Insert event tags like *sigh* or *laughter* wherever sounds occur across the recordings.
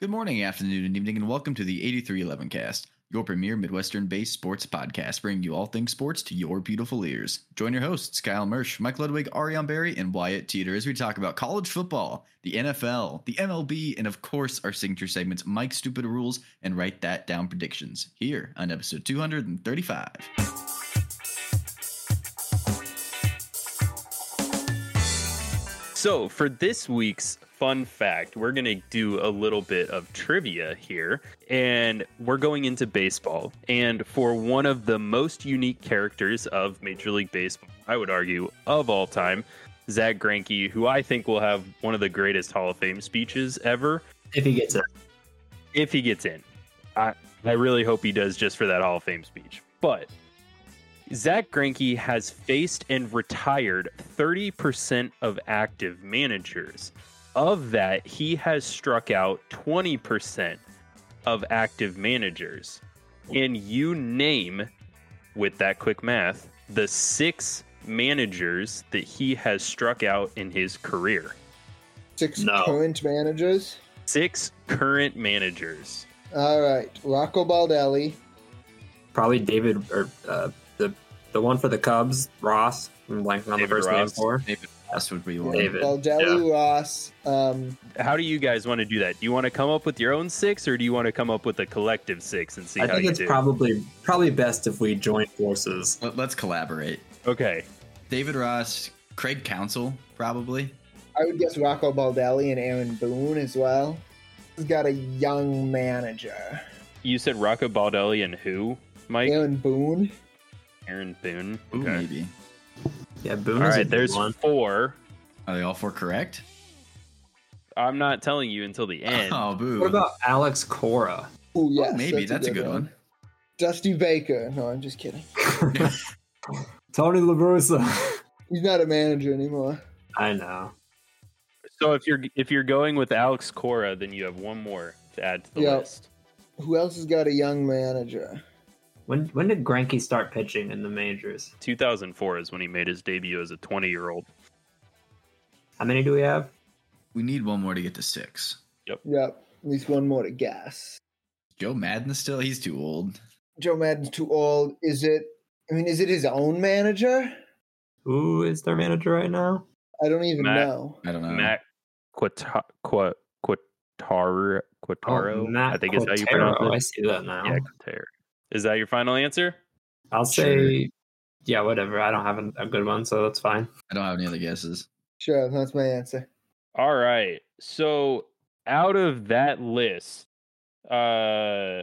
Good morning, afternoon, and evening, and welcome to the 8311 cast, your premier Midwestern based sports podcast, bringing you all things sports to your beautiful ears. Join your hosts, Kyle Mersch, Mike Ludwig, Ariane Barry, and Wyatt Teeter as we talk about college football, the NFL, the MLB, and of course, our signature segments, Mike's Stupid Rules and Write That Down Predictions, here on episode 235. So, for this week's fun fact, we're going to do a little bit of trivia here, and we're going into baseball. And for one of the most unique characters of Major League Baseball, I would argue, of all time, Zack Greinke, who I think will have one of the greatest Hall of Fame speeches ever. If he gets it. If he gets in. I, I really hope he does just for that Hall of Fame speech. But Zack Greinke has faced and retired 30% of active managers. Of that, he has struck out 20% of active managers. And you name, with that quick math, the six managers that he has struck out in his career. Six No. current managers. Six current managers. All right, Rocco Baldelli. Probably David or uh, the the one for the Cubs, Ross. I'm blanking on David the first name for. David Ross what we want. David. Baldelli, Ross. Um, How do you guys want to do that? Do you want to come up with your own six, or do you want to come up with a collective six and see I how you do? I think it's probably probably best if we join forces. Let- Let's collaborate. okay. David Ross, Craig Counsell, probably. I would guess Rocco Baldelli and Aaron Boone as well. He's got a young manager. You said Rocco Baldelli and who, Mike? Aaron Boone. Aaron Boone. Ooh, Okay. maybe. Yeah, Boone All is right, good there's one. four. Are they all four correct? I'm not telling you until the *laughs* oh, end. Oh, boo. What about Alex Cora? Ooh, oh, yes, Oh, maybe. That's, a good one. Dusty Baker. No, I'm just kidding. *laughs* Tony LaRussa. *laughs* He's not a manager anymore. I know. So if you're if you're going with Alex Cora, then you have one more to add to the Yep. list. Who else has got a young manager? When when did Greinke start pitching in the majors? 2004 is when he made his debut as a 20 year old. How many do we have? We need one more to get to six. Yep, Yep. at least one more to guess. Joe Maddon still? He's too old. Joe Maddon's too old. Is it? I mean, is it his own manager? Who is their manager right now? I don't even Matt- know. I don't know. Matt Quata- Qua- Quataro, Quataro, Oh, Matt I think is how you Quintero. pronounce I see that now. Yeah, Quataro. Is that your final answer? I'll Sure. say, yeah, whatever. I don't have a, a good one, so that's fine. I don't have any other guesses. Sure, that's my answer. All right. So out of that list, uh,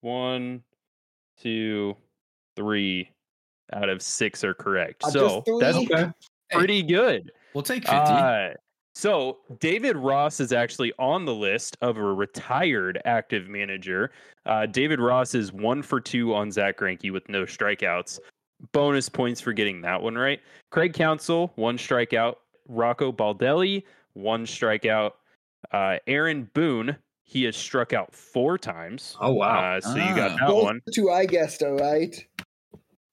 one, two, three out of six are correct. Uh, so that's? Okay. pretty good. We'll take 50. Uh, so David Ross is actually on the list of a retired active manager. Uh, David Ross is one for two on Zack Greinke with no strikeouts. Bonus points for getting that one right. Craig Counsell, one strikeout. Rocco Baldelli, one strikeout. Uh, Aaron Boone, he has struck out four times. Oh wow. Uh, so you got Ah. that Those one. two I guessed, all right.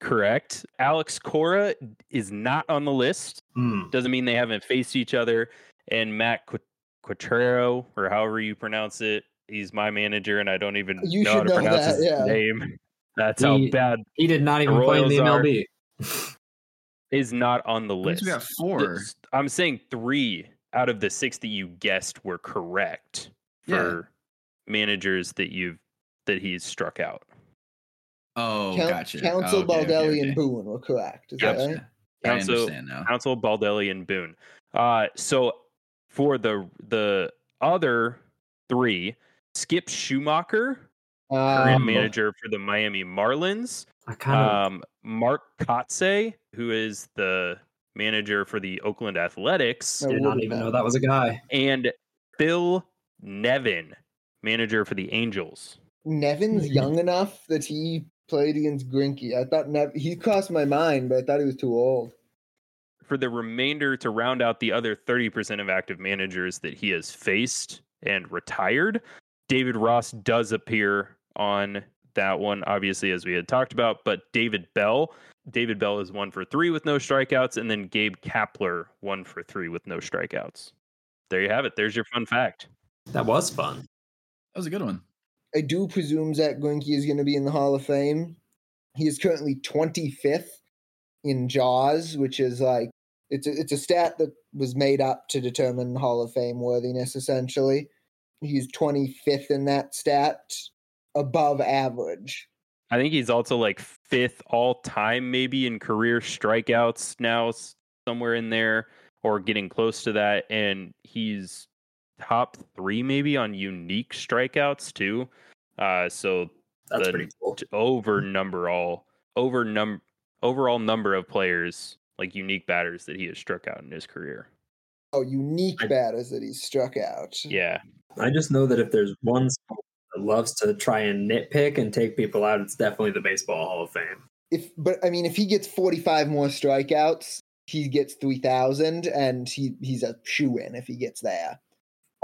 Correct. Alex Cora is not on the list. Hmm. doesn't mean they haven't faced each other. And Matt Qu- Quatrero, or however you pronounce it, he's my manager, and I don't even You know how to know pronounce that, his yeah. name. *laughs* That's how bad He did not even play in the MLB. *laughs* is not on the list. we got four. I'm saying three out of the six that you guessed were correct Yeah. for managers that you've that he's struck out. Oh, Count- gotcha. Counsell, Okay, okay, Baldelli, okay. and Boone were correct. Is that Gotcha. right? I Counsell- understand now. Counsell Baldelli and Boone. Uh, so for the the other three, Skip Schumaker, current Um, manager for the Miami Marlins. I kind of Um, Mark Kotsay, who is the manager for the Oakland Athletics, I did not even know. know that was a guy. and Phil Nevin, manager for the Angels. Nevin's young enough that he played against Greinke. I thought Nev- he crossed my mind, but I thought he was too old. For the remainder to round out the other 30% of active managers that he has faced and retired, David Ross does appear on that one, obviously, as we had talked about. But David Bell, David Bell is one for three with no strikeouts, and then Gabe Kapler, one for three with no strikeouts. There you have it. There's your fun fact. That was fun. That was a good one. I do presume Zack Greinke is going to be in the Hall of Fame. He is currently 25th in Jaws, which is like it's a, it's a stat that was made up to determine Hall of Fame worthiness. Essentially, he's 25th in that stat, above average. I think he's also like fifth all time, maybe in career strikeouts now, somewhere in there, or getting close to that. And he's top three, maybe on unique strikeouts too. Uh, so That's the pretty cool. over number all over num overall number of players like unique batters that he has struck out in his career. Oh, unique I- batters that he's struck out. Yeah, I just know that if there's one that loves to try and nitpick and take people out, it's definitely the Baseball Hall of Fame. If but I mean, if he gets 45 more strikeouts, he gets 3,000, and he he's a shoe in if he gets there.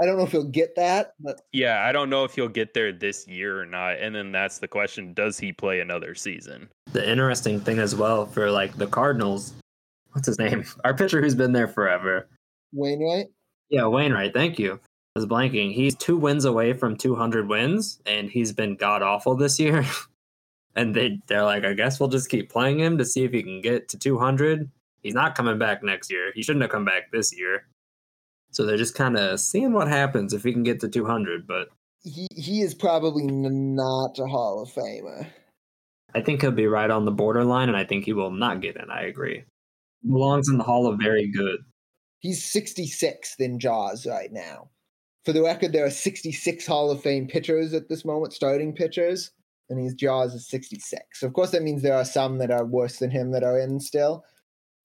I don't know if he'll get that, but yeah. I don't know if he'll get there this year or not. And then that's the question: Does he play another season? The interesting thing as well for like the Cardinals, what's his name? *laughs* Our pitcher who's been there forever. Wainwright. Yeah, Wainwright. Thank you. I was blanking. He's two wins away from 200 wins, and he's been god awful this year. *laughs* and they they're like, I guess we'll just keep playing him to see if he can get to 200. He's not coming back next year. He shouldn't have come back this year. So they're just kind of seeing what happens if he can get to 200. But He he is probably not a Hall of Famer. I think he'll be right on the borderline, and I think he will not get in. I agree. Belongs in the Hall of Very Good. He's 66th in Jaws right now. For the record, there are 66 Hall of Fame pitchers at this moment, starting pitchers, and his Jaws is 66. So Of course, that means there are some that are worse than him that are in still,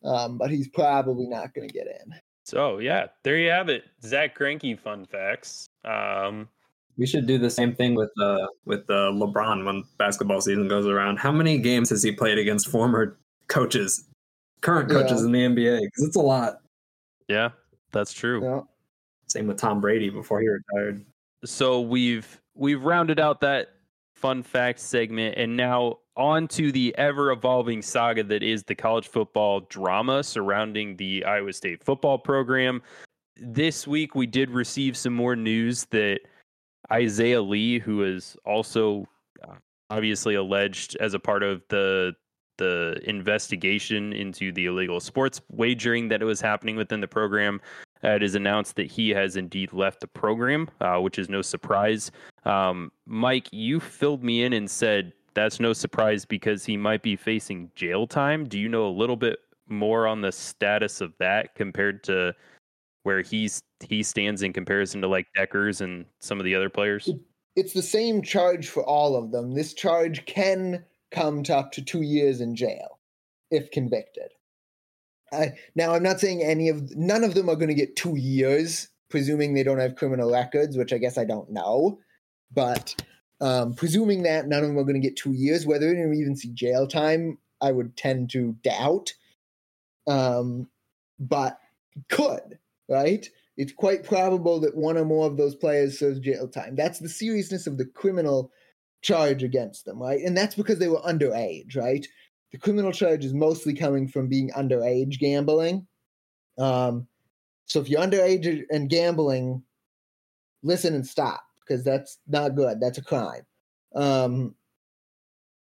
um, but he's probably not going to get in. So yeah, there you have it. Zack Greinke fun facts. Um, We should do the same thing with uh with uh, LeBron when basketball season goes around. How many games has he played against former coaches, current coaches Yeah. in the NBA? Because it's a lot. yeah, that's true. You know? Same with Tom Brady before he retired. so we've we've rounded out that fun fact segment and now on to the ever evolving saga that is the college football drama surrounding the Iowa State football program. This week we did receive some more news that Isaiah Lee, who is also uh, obviously alleged as a part of the the investigation into the illegal sports wagering that was happening within the program, uh, it is announced that he has indeed left the program, uh, which is no surprise. Um, Mike, you filled me in and said that's no surprise because he might be facing jail time. Do you know a little bit more on the status of that compared to where he's he stands in comparison to like Deckers and some of the other players? It's the same charge for all of them. This charge can come to up to two years in jail if convicted. Now, I'm not saying any of none of them are going to get two years, presuming they don't have criminal records, which I guess I don't know. But um, presuming that none of them are going to get two years, whether they even see jail time, I would tend to doubt. Um, but could right? It's quite probable that one or more of those players serves jail time. That's the seriousness of the criminal charge against them, right? And that's because they were underage, right? The criminal charge is mostly coming from being underage gambling. Um, so if you're underage and gambling, listen and stop because that's not good. That's a crime. Um,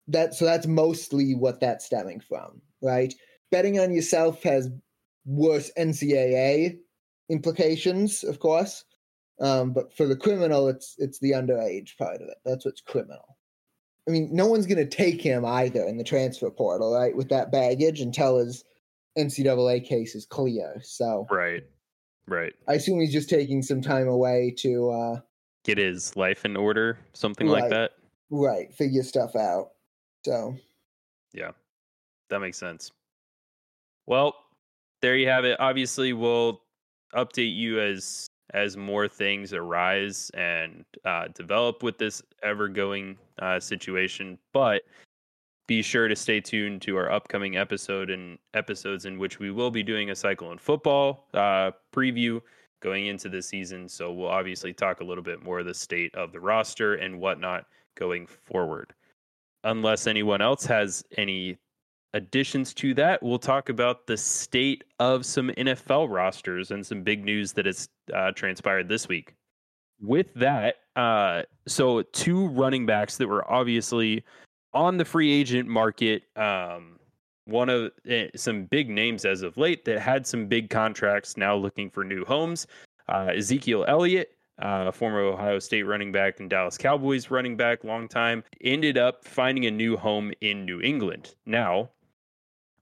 that so that's mostly what that's stemming from, right? Betting on yourself has worse NCAA implications, of course. Um, but for the criminal, it's it's the underage part of it. That's what's criminal. I mean, no one's going to take him either in the transfer portal, right? With that baggage until his NCAA case is clear. So Right, right. I assume he's just taking some time away to, uh, Get his life in order, something like that. right, figure stuff out. So Yeah, that makes sense. Well, there you have it. Obviously, we'll update you as as more things arise and uh, develop with this ever going uh, situation. But be sure to stay tuned to our upcoming episode and episodes in which we will be doing a Cyclone football uh, preview going into the season. So we'll obviously talk a little bit more of the state of the roster and whatnot going forward unless anyone else has any additions to that, we'll talk about the state of some NFL rosters and some big news that has uh, transpired this week. with that, uh, so two running backs that were obviously on the free agent market. Um, one of eh, some big names as of late that had some big contracts now looking for new homes. Uh, Ezekiel Elliott, uh, former Ohio State running back and Dallas Cowboys running back, long time, ended up finding a new home in New England. Now,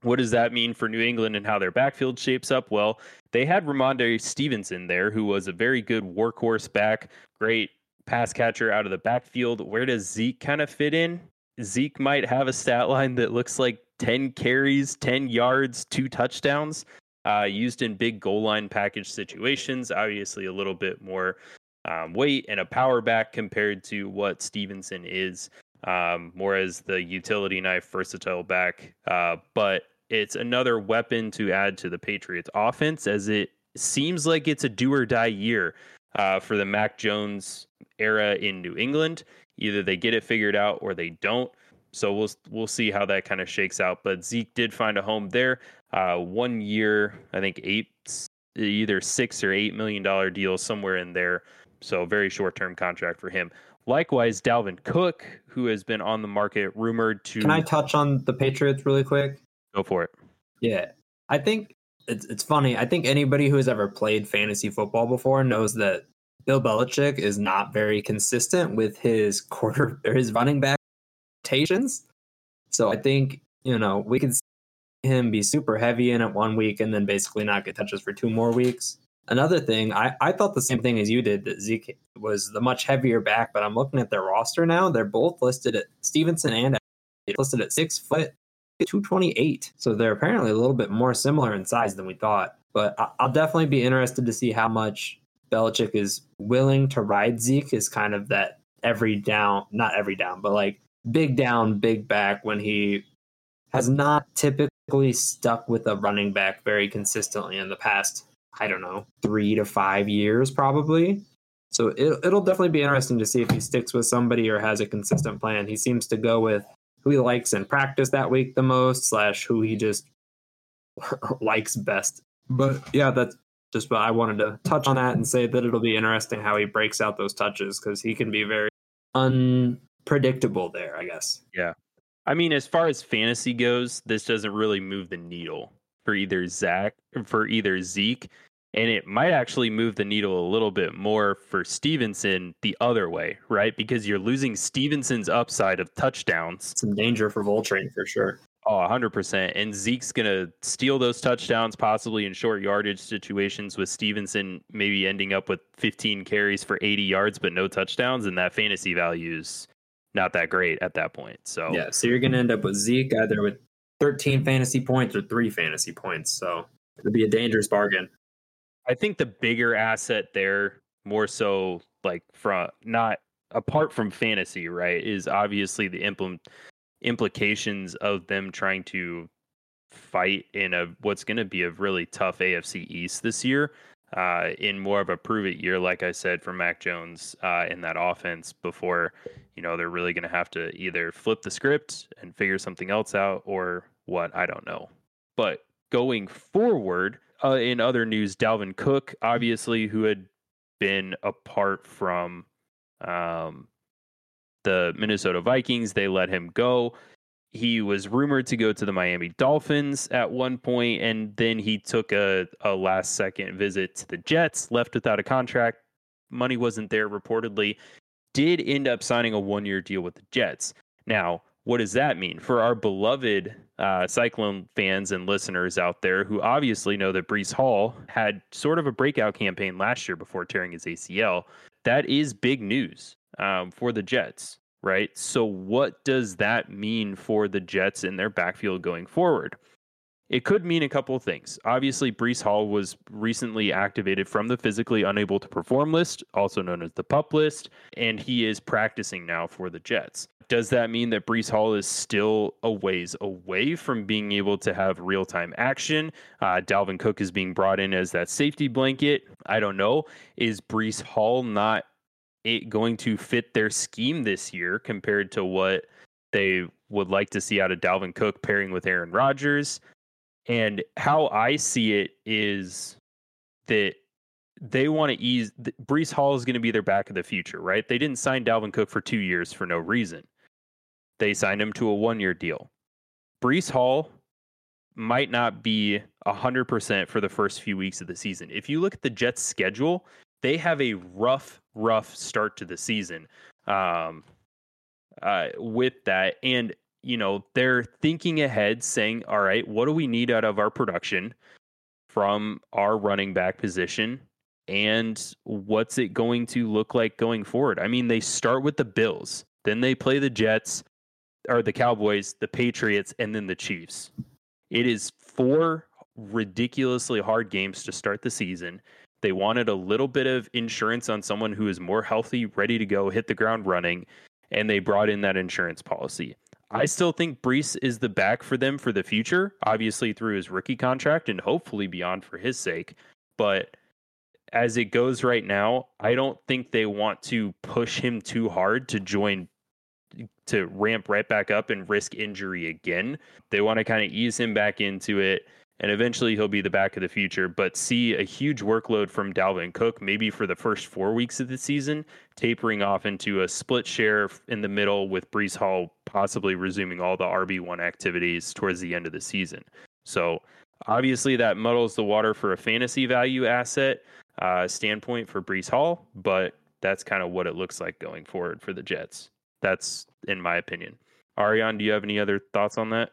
what does that mean for New England and how their backfield shapes up? Well, they had Rhamondre Stevenson there, who was a very good workhorse back, great pass catcher out of the backfield. Where does Zeke kind of fit in? Zeke might have a stat line that looks like 10 carries, 10 yards, two touchdowns, uh, used in big goal line package situations. Obviously, a little bit more um, weight and a power back compared to what Stevenson is, um, more as the utility knife, versatile back. Uh, but it's another weapon to add to the Patriots offense as it seems like it's a do or die year uh, for the Mac Jones era in New England. Either they get it figured out or they don't. So we'll we'll see how that kind of shakes out. But Zeke did find a home there. Uh, one year, I think eight, either six or eight million dollar deal somewhere in there. So very short term contract for him. Likewise, Dalvin Cook, who has been on the market, rumored to. Can I touch on the Patriots really quick? Go for it. Yeah, I think it's it's funny. I think anybody who has ever played fantasy football before knows that Bill Belichick is not very consistent with his quarter or his running back So I think you know we could see him be super heavy in it one week and then basically not get touches for two more weeks. Another thing, I, I thought the same thing as you did that Zeke was the much heavier back, but I'm looking at their roster now. They're both listed at Stevenson and listed at six foot 228. So they're apparently a little bit more similar in size than we thought. But I'll definitely be interested to see how much Belichick is willing to ride Zeke is kind of that every down, not every down, but like big down, big back when he has not typically stuck with a running back very consistently in the past, I don't know, three to five years probably. So it, it'll definitely be interesting to see if he sticks with somebody or has a consistent plan. He seems to go with who he likes in practice that week the most, slash who he just *laughs* likes best. But yeah, that's just what I wanted to touch on that and say that it'll be interesting how he breaks out those touches because he can be very unpredictable there, I guess. Yeah. I mean, as far as fantasy goes, this doesn't really move the needle for either Zach for either Zeke and it might actually move the needle a little bit more for Stevenson the other way, right? Because you're losing Stevenson's upside of touchdowns. Some danger for Voltrain for sure. Oh, 100%. And Zeke's going to steal those touchdowns, possibly in short yardage situations, with Stevenson maybe ending up with 15 carries for 80 yards, but no touchdowns. And that fantasy value is not that great at that point. So, yeah. So you're going to end up with Zeke either with 13 fantasy points or three fantasy points. So it'd be a dangerous bargain. I think the bigger asset there, more so like from not apart from fantasy, right, is obviously the implement implications of them trying to fight in a what's going to be a really tough AFC East this year. Uh, in more of a prove it year, like I said, for Mac Jones uh, in that offense before, you know, they're really going to have to either flip the script and figure something else out or what, I don't know. But going forward, uh, in other news, Dalvin Cook, obviously, who had been apart from um, the Minnesota Vikings, they let him go. He was rumored to go to the Miami Dolphins at one point, and then he took a, a last second visit to the Jets, left without a contract. Money wasn't there, reportedly. Did end up signing a one year deal with the Jets. Now, what does that mean for our beloved uh, Cyclone fans and listeners out there who obviously know that Breece Hall had sort of a breakout campaign last year before tearing his ACL? That is big news um, for the Jets, right? So, what does that mean for the Jets in their backfield going forward? It could mean a couple of things. Obviously, Breece Hall was recently activated from the physically unable to perform list, also known as the pup list, and he is practicing now for the Jets. Does that mean that Breece Hall is still a ways away from being able to have real time action? Uh, Dalvin Cook is being brought in as that safety blanket. I don't know. Is Breece Hall not going to fit their scheme this year compared to what they would like to see out of Dalvin Cook pairing with Aaron Rodgers? And how I see it is that they want to ease. Breece Hall is going to be their back of the future, right? They didn't sign Dalvin Cook for two years for no reason. They signed him to a one year deal. Breece Hall might not be 100% for the first few weeks of the season. If you look at the Jets' schedule, they have a rough, rough start to the season um, uh, with that. And, you know, they're thinking ahead, saying, all right, what do we need out of our production from our running back position? And what's it going to look like going forward? I mean, they start with the Bills, then they play the Jets or the Cowboys, the Patriots, and then the Chiefs. It is four ridiculously hard games to start the season. They wanted a little bit of insurance on someone who is more healthy, ready to go, hit the ground running, and they brought in that insurance policy. I still think Breece is the back for them for the future, obviously through his rookie contract and hopefully beyond for his sake. But as it goes right now, I don't think they want to push him too hard to join to ramp right back up and risk injury again. They want to kind of ease him back into it and eventually he'll be the back of the future. But see a huge workload from Dalvin Cook, maybe for the first four weeks of the season, tapering off into a split share in the middle with Breece Hall possibly resuming all the RB1 activities towards the end of the season. So obviously that muddles the water for a fantasy value asset uh, standpoint for Breece Hall, but that's kind of what it looks like going forward for the Jets. That's in my opinion. Ariane, do you have any other thoughts on that?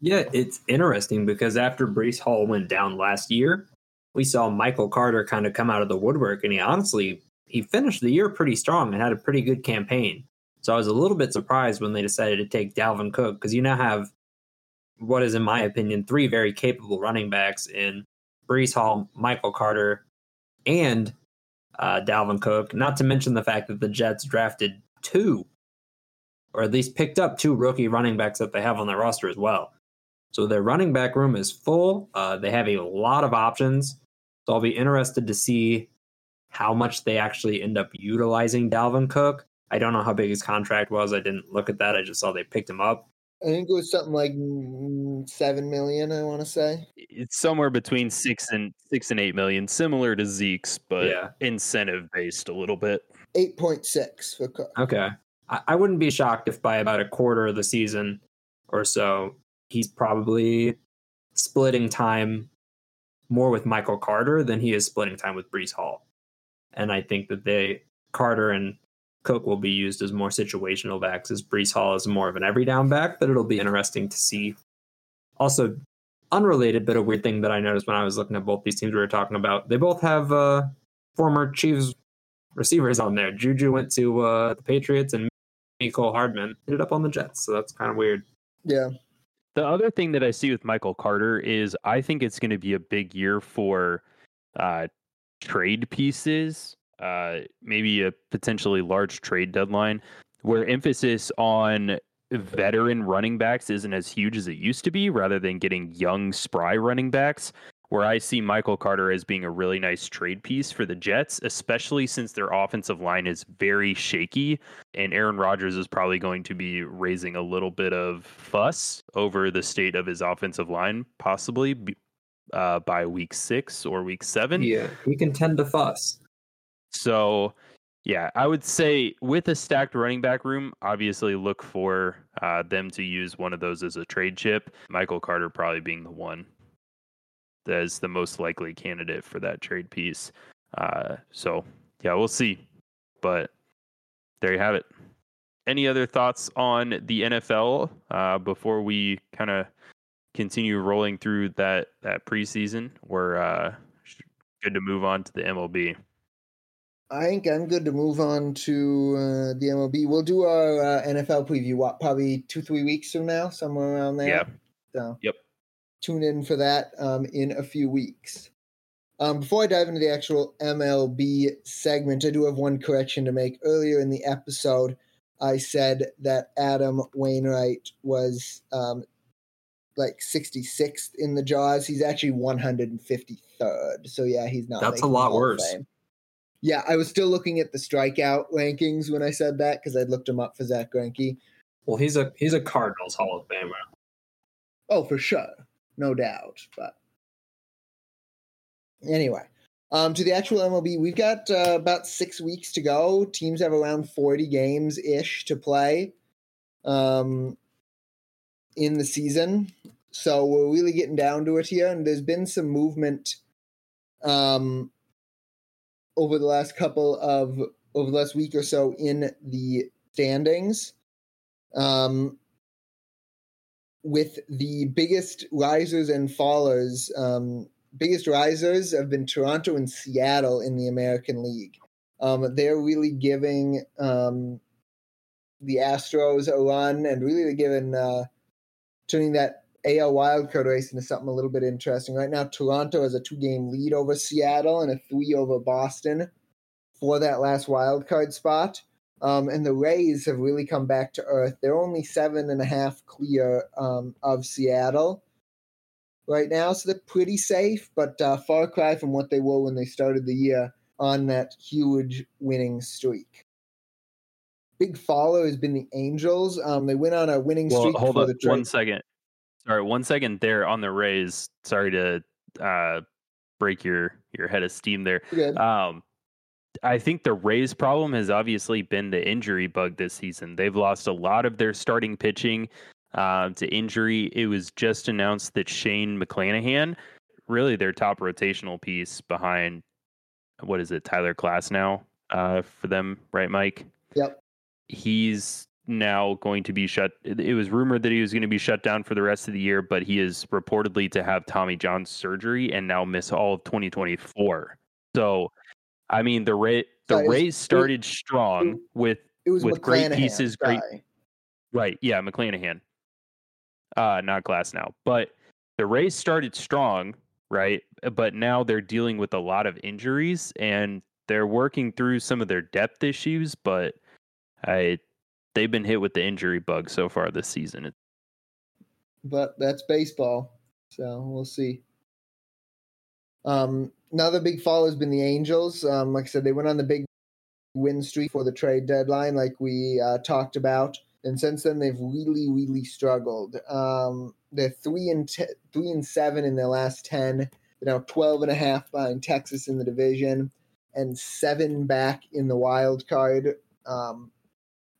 Yeah, it's interesting because after Breece Hall went down last year, we saw Michael Carter kind of come out of the woodwork, and he honestly he finished the year pretty strong and had a pretty good campaign. So I was a little bit surprised when they decided to take Dalvin Cook because you now have what is, in my opinion, three very capable running backs in Breece Hall, Michael Carter, and uh, Dalvin Cook. Not to mention the fact that the Jets drafted two, or at least picked up two rookie running backs that they have on their roster as well. So their running back room is full. Uh, they have a lot of options. So I'll be interested to see how much they actually end up utilizing Dalvin Cook. I don't know how big his contract was. I didn't look at that. I just saw they picked him up. I think it was something like seven million. I want to say it's somewhere between six and six and eight million, similar to Zeke's, but Yeah. incentive based a little bit. eight point six for Cook. Okay. I, I wouldn't be shocked if by about a quarter of the season or so, he's probably splitting time more with Michael Carter than he is splitting time with Breece Hall. And I think that they Carter and Cook will be used as more situational backs as Breece Hall is more of an every down back, but it'll be interesting to see. Also, unrelated, but a weird thing that I noticed when I was looking at both these teams we were talking about, they both have uh, former Chiefs receivers on there. Juju went to uh, the Patriots and Mecole Hardman ended up on the Jets. So that's kind of weird. Yeah, The other thing that I see with Michael Carter is I think it's going to be a big year for uh, trade pieces, uh, maybe a potentially large trade deadline where emphasis on veteran running backs isn't as huge as it used to be, rather than getting young, spry running backs. Where I see Michael Carter as being a really nice trade piece for the Jets, especially since their offensive line is very shaky and Aaron Rodgers is probably going to be raising a little bit of fuss over the state of his offensive line, possibly uh, by week six or week seven. Yeah, he can tend to fuss. So, yeah, I would say with a stacked running back room, obviously look for uh, them to use one of those as a trade chip. Michael Carter probably being the one is the most likely candidate for that trade piece. Uh, so, yeah, we'll see. But there you have it. Any other thoughts on the NFL uh, before we kind of continue rolling through that that preseason? We're uh, good to move on to the MLB. I think I'm good to move on to uh, the MLB. We'll do our uh, NFL preview. What, probably two, three weeks from now, somewhere around there. Yeah. So Yep. Tune in for that um, in a few weeks. Um, before I dive into the actual MLB segment, I do have one correction to make. Earlier in the episode, I said that Adam Wainwright was um, like 66th in the Jaws. He's actually 153rd. So yeah, he's not. That's a lot worse. Fame. Yeah, I was still looking at the strikeout rankings when I said that because I'd looked him up for Zack Greinke. Well, he's a he's a Cardinals Hall of Famer. Oh, for sure, no doubt. But anyway, Um, to the actual MLB, we've got uh, about six weeks to go. Teams have around 40 games ish to play um, in the season. So we're really getting down to it here. And there's been some movement um, over the last couple of, over the last week or so in the standings. Um, with the biggest risers and fallers um, biggest risers have been Toronto and Seattle in the American League. Um, they're really giving um, the Astros a run and really giving uh, turning that AL wildcard race into something a little bit interesting. Right now, Toronto has a two game lead over Seattle and a three over Boston for that last wildcard spot. Um, and the Rays have really come back to earth. They're only seven and a half clear um, of Seattle right now, so they're pretty safe, but uh, far cry from what they were when they started the year on that huge winning streak. Big follow has been the Angels. Um, they went on a winning Well, streak hold up one second. Sorry, one second there on the Rays. Sorry to uh, break your your head of steam there. Good. Um, I think the Rays' problem has obviously been the injury bug this season. They've lost a lot of their starting pitching uh, to injury. It was just announced that Shane McClanahan, really their top rotational piece behind what is it, Tyler Glasnow uh, for them, right, Mike? Yep. He's now going to be shut. It it was rumored that he was going to be shut down for the rest of the year, but he is reportedly to have Tommy John surgery and now miss all of 2024. So, I mean, the Ray, the it Rays started strong with it was with great pieces, great- Right. Yeah, McClanahan. Uh, not Glasnow. But the Rays started strong, right? But now they're dealing with a lot of injuries and they're working through some of their depth issues, but I they've been hit with the injury bug so far this season. But that's baseball. So we'll see. Um, another big fall has been the Angels. Um, like I said, they went on the big win streak for the trade deadline, like we uh, talked about, and since then they've really, really struggled. Um, they're three and te- three and seven in their last ten. They're now 12 and a half behind Texas in the division, and seven back in the wild card. Um,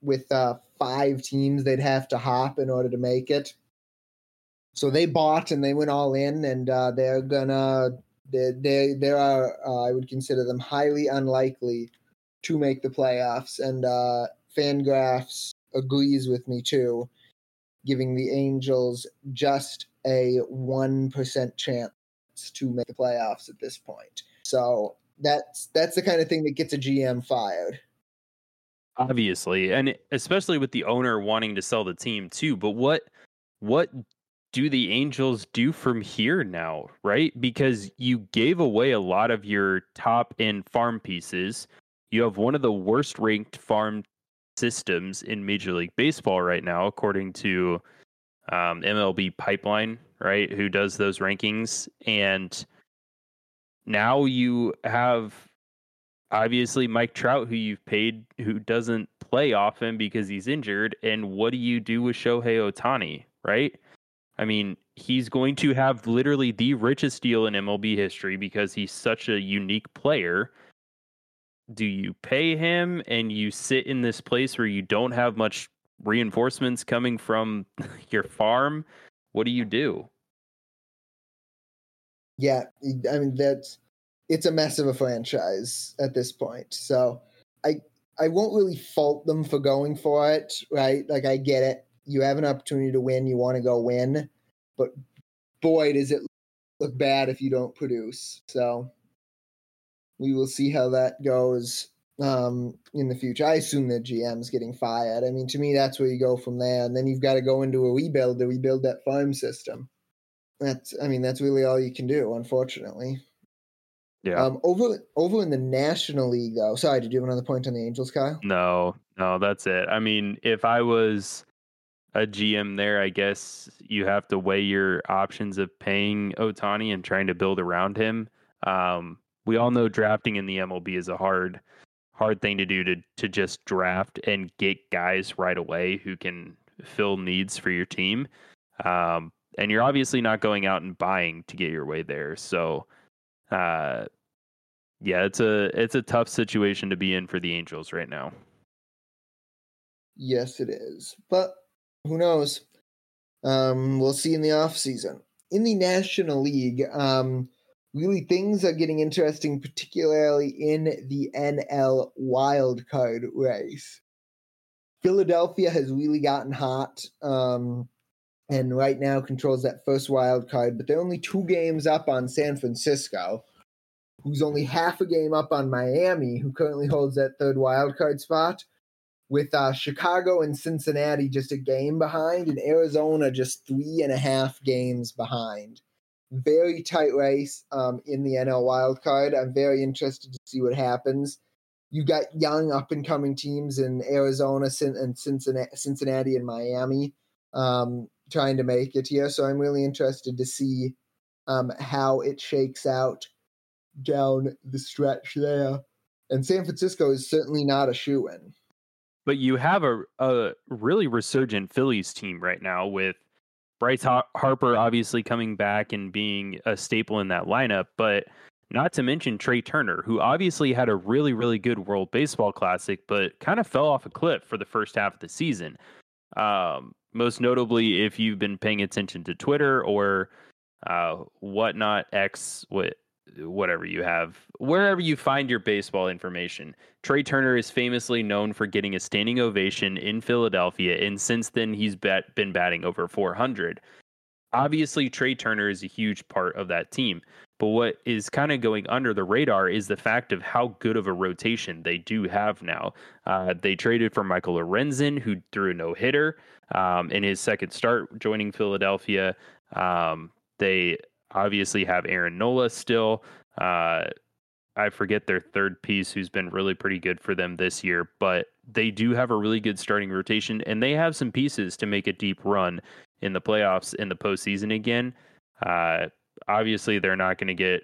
with uh, five teams they'd have to hop in order to make it. So they bought and they went all in, and uh, they're gonna they they are uh, I would consider them highly unlikely to make the playoffs, and uh, Fangraphs agrees with me too, giving the Angels just a one percent chance to make the playoffs at this point. So that's that's the kind of thing that gets a GM fired. obviously, and especially with the owner wanting to sell the team too. But what what do the Angels do from here now, right? Because you gave away a lot of your top end farm pieces. You have one of the worst ranked farm systems in Major League Baseball right now, according to um, MLB Pipeline, right? Who does those rankings? And now you have obviously Mike Trout, who you've paid, who doesn't play often because he's injured. And what do you do with Shohei Ohtani, right? I mean, he's going to have literally the richest deal in MLB history because he's such a unique player. Do you pay him and you sit in this place where you don't have much reinforcements coming from *laughs* your farm? What do you do? Yeah, I mean that's it's a mess of a franchise at this point. So I I won't really fault them for going for it, right? Like I get it. You have an opportunity to win, you want to go win, but boy does it look bad if you don't produce. So we will see how that goes um, in the future. I assume the GM's getting fired. I mean, to me, that's where you go from there, and then you've got to go into a rebuild to rebuild that farm system. That's, I mean, that's really all you can do, unfortunately. Yeah. Um, over over in the National League, though. Sorry, did you have another point on the Angels, Kyle? No, no, that's it. I mean, if I was a GM there, I guess you have to weigh your options of paying Ohtani and trying to build around him. Um, we all know drafting in the MLB is a hard, hard thing to do to to just draft and get guys right away who can fill needs for your team. Um, and you're obviously not going out and buying to get your way there. So, uh, yeah, it's a it's a tough situation to be in for the Angels right now. Yes, it is. But who knows? Um, we'll see in the off season. In the National League, um, really things are getting interesting, particularly in the NL wildcard race. Philadelphia has really gotten hot, um, and right now controls that first wild card, but they're only two games up on San Francisco, who's only half a game up on Miami, who currently holds that third wild card spot with uh, Chicago and Cincinnati just a game behind, and Arizona just three and a half games behind. Very tight race um, in the NL wild card. I'm very interested to see what happens. You got young up and coming teams in Arizona and Cincinnati, and Miami um, trying to make it here. So I'm really interested to see um, how it shakes out down the stretch there. And San Francisco is certainly not a shoe in. But you have a, a really resurgent Phillies team right now with Bryce Harper obviously coming back and being a staple in that lineup, but not to mention Trea Turner, who obviously had a really, really good World Baseball Classic, but kind of fell off a cliff for the first half of the season. Um, most notably, if you've been paying attention to Twitter or uh, whatnot, X, what whatever you have, wherever you find your baseball information. Trea Turner is famously known for getting a standing ovation in Philadelphia, and since then he's bat- been batting over 400. Obviously, Trea Turner is a huge part of that team, but what is kind of going under the radar is the fact of how good of a rotation they do have now. Uh, they traded for Michael Lorenzen, who threw a no hitter um, in his second start joining Philadelphia. Um, they obviously have Aaron Nola still. Uh, I forget their third piece, who's been really pretty good for them this year, but they do have a really good starting rotation, and they have some pieces to make a deep run in the playoffs in the postseason again. Uh, obviously, they're not going to get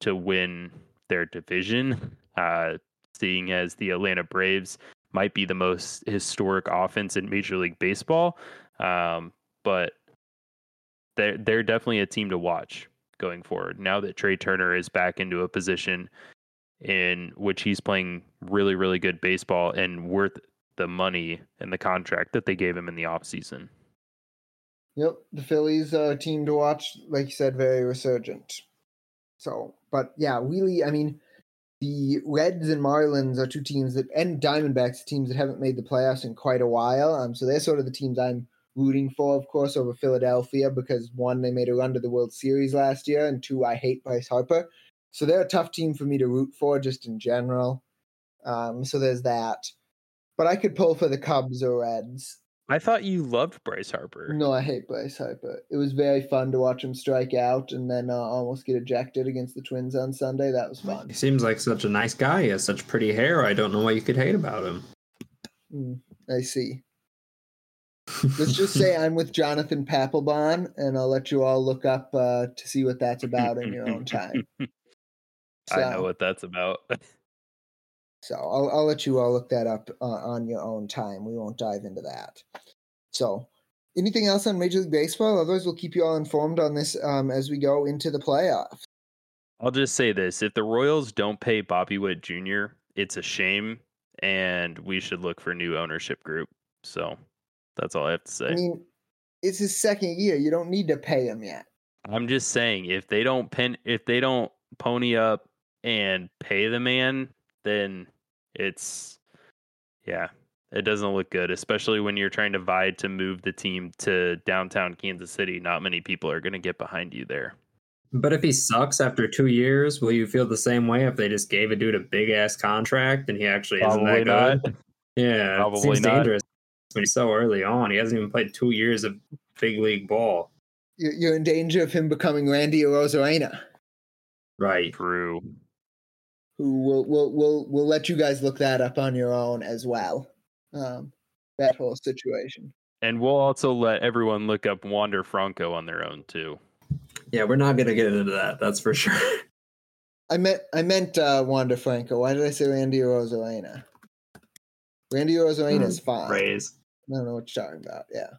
to win their division, *laughs* uh, seeing as the Atlanta Braves might be the most historic offense in Major League Baseball. Um, but they're they're definitely a team to watch going forward. Now that Trea Turner is back into a position in which he's playing really really good baseball and worth the money and the contract that they gave him in the offseason. Yep, the Phillies are a team to watch, like you said, very resurgent. So, but yeah, really, I mean, the Reds and Marlins are two teams that, and Diamondbacks, teams that haven't made the playoffs in quite a while. Um, so they're sort of the teams I'm rooting for, of course, over Philadelphia because one, they made a run to the World Series last year, and two, I hate Bryce Harper. So they're a tough team for me to root for just in general. Um, so there's that. But I could pull for the Cubs or Reds. I thought you loved Bryce Harper. No, I hate Bryce Harper. It was very fun to watch him strike out and then uh, almost get ejected against the Twins on Sunday. That was fun. He seems like such a nice guy. He has such pretty hair. I don't know what you could hate about him. Mm, I see. Let's just say I'm with Jonathan Papelbon, and I'll let you all look up uh, to see what that's about in your own time. So, *laughs* I know what that's about. *laughs* so I'll, I'll let you all look that up uh, on your own time. We won't dive into that. So, anything else on Major League Baseball? Otherwise, we'll keep you all informed on this um, as we go into the playoffs. I'll just say this: if the Royals don't pay Bobby Witt Jr., it's a shame, and we should look for new ownership group. So that's all I have to say. I mean, it's his second year. You don't need to pay him yet. I'm just saying if they don't pin if they don't pony up and pay the man, then it's yeah, it doesn't look good, especially when you're trying to vie to move the team to downtown Kansas City. Not many people are going to get behind you there. But if he sucks after two years, will you feel the same way if they just gave a dude a big ass contract and he actually Probably isn't that good? Yeah, Probably seems not. Dangerous when he's so early on. He hasn't even played two years of big league ball. You're in danger of him becoming Randy Arozarena. Right. True. Who will will will will let you guys look that up on your own as well. Um, that whole situation. And we'll also let everyone look up Wander Franco on their own too. Yeah, we're not gonna get into that. That's for sure. I meant I meant uh, Wander Franco. Why did I say Randy Arozarena? Randy Arozarena is fine. Phrase. I don't know what you're talking about. Yeah.